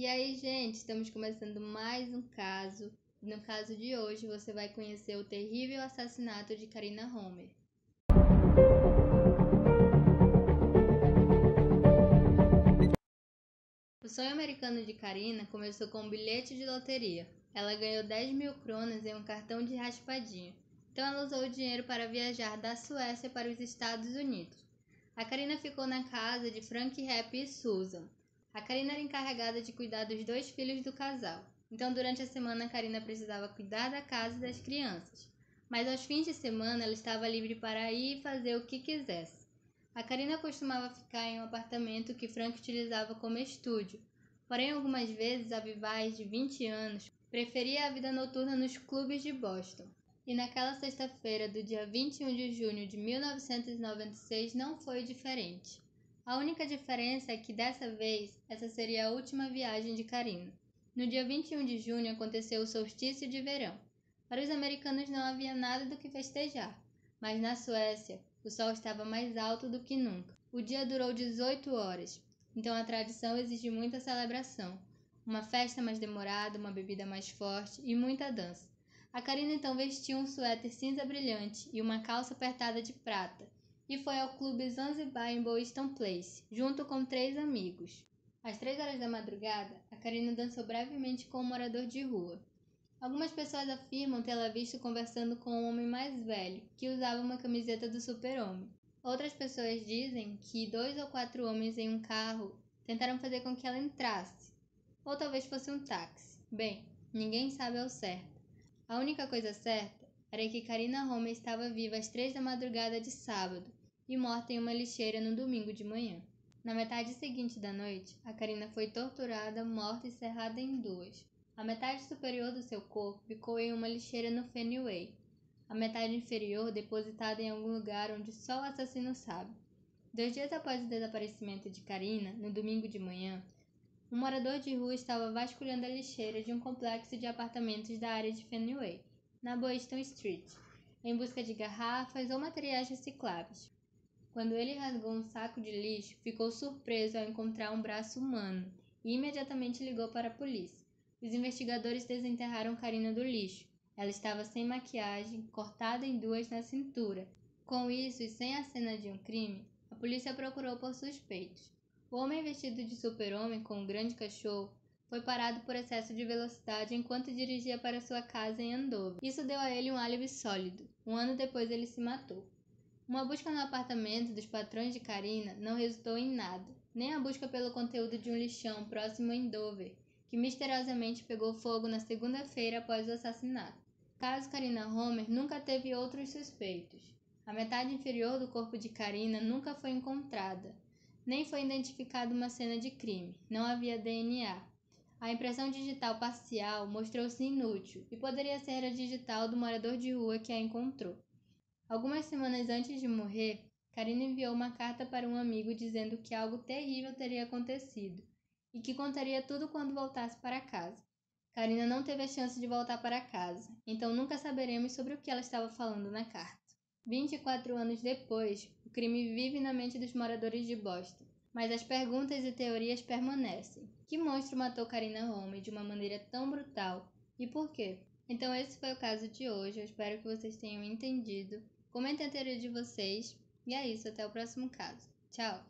E aí, gente, estamos começando mais um caso. No caso de hoje, você vai conhecer o terrível assassinato de Karina Homer. O sonho americano de Karina começou com um bilhete de loteria. Ela ganhou 10 mil cronas em um cartão de raspadinha. Então ela usou o dinheiro para viajar da Suécia para os Estados Unidos. A Karina ficou na casa de Frank Happy e Susan. A Karina era encarregada de cuidar dos dois filhos do casal. Então durante a semana a Karina precisava cuidar da casa e das crianças. Mas aos fins de semana ela estava livre para ir e fazer o que quisesse. A Karina costumava ficar em um apartamento que Frank utilizava como estúdio, porém algumas vezes a Vivaz, de 20 anos, preferia a vida noturna nos clubes de Boston. E naquela sexta-feira do dia 21 de junho de 1996 não foi diferente. A única diferença é que dessa vez essa seria a última viagem de Karina. No dia 21 de junho aconteceu o solstício de verão. Para os americanos não havia nada do que festejar, mas na Suécia o sol estava mais alto do que nunca. O dia durou 18 horas, então a tradição exige muita celebração. Uma festa mais demorada, uma bebida mais forte e muita dança. A Karina então vestiu um suéter cinza brilhante e uma calça apertada de prata e foi ao clube Zanzibar em Boyston Place, junto com três amigos. Às três horas da madrugada, a Karina dançou brevemente com um morador de rua. Algumas pessoas afirmam tê-la visto conversando com um homem mais velho, que usava uma camiseta do super-homem. Outras pessoas dizem que dois ou quatro homens em um carro tentaram fazer com que ela entrasse. Ou talvez fosse um táxi. Bem, ninguém sabe ao certo. A única coisa certa era que Karina Roma estava viva às três da madrugada de sábado e morta em uma lixeira no domingo de manhã. Na metade seguinte da noite, a Karina foi torturada, morta e cerrada em duas. A metade superior do seu corpo ficou em uma lixeira no Fenway, a metade inferior depositada em algum lugar onde só o assassino sabe. Dois dias após o desaparecimento de Karina, no domingo de manhã, um morador de rua estava vasculhando a lixeira de um complexo de apartamentos da área de Fenway, na Boylston Street, em busca de garrafas ou materiais recicláveis. Quando ele rasgou um saco de lixo, ficou surpreso ao encontrar um braço humano e imediatamente ligou para a polícia. Os investigadores desenterraram Karina do lixo. Ela estava sem maquiagem, cortada em duas na cintura. Com isso e sem a cena de um crime, a polícia procurou por suspeitos. O homem vestido de super-homem com um grande cachorro foi parado por excesso de velocidade enquanto dirigia para sua casa em Andover. Isso deu a ele um álibi sólido. Um ano depois ele se matou. Uma busca no apartamento dos patrões de Karina não resultou em nada, nem a busca pelo conteúdo de um lixão próximo a Andover, que misteriosamente pegou fogo na segunda-feira após o assassinato. Caso Karina Homer nunca teve outros suspeitos. A metade inferior do corpo de Karina nunca foi encontrada, nem foi identificada uma cena de crime. Não havia DNA. A impressão digital parcial mostrou-se inútil e poderia ser a digital do morador de rua que a encontrou. Algumas semanas antes de morrer, Karina enviou uma carta para um amigo dizendo que algo terrível teria acontecido e que contaria tudo quando voltasse para casa. Karina não teve a chance de voltar para casa, então nunca saberemos sobre o que ela estava falando na carta. 24 anos depois, o crime vive na mente dos moradores de Boston, mas as perguntas e teorias permanecem. Que monstro matou Karina Home de uma maneira tão brutal e por quê? Então esse foi o caso de hoje, eu espero que vocês tenham entendido. Comentem a teoria de vocês e é isso, até o próximo caso. Tchau!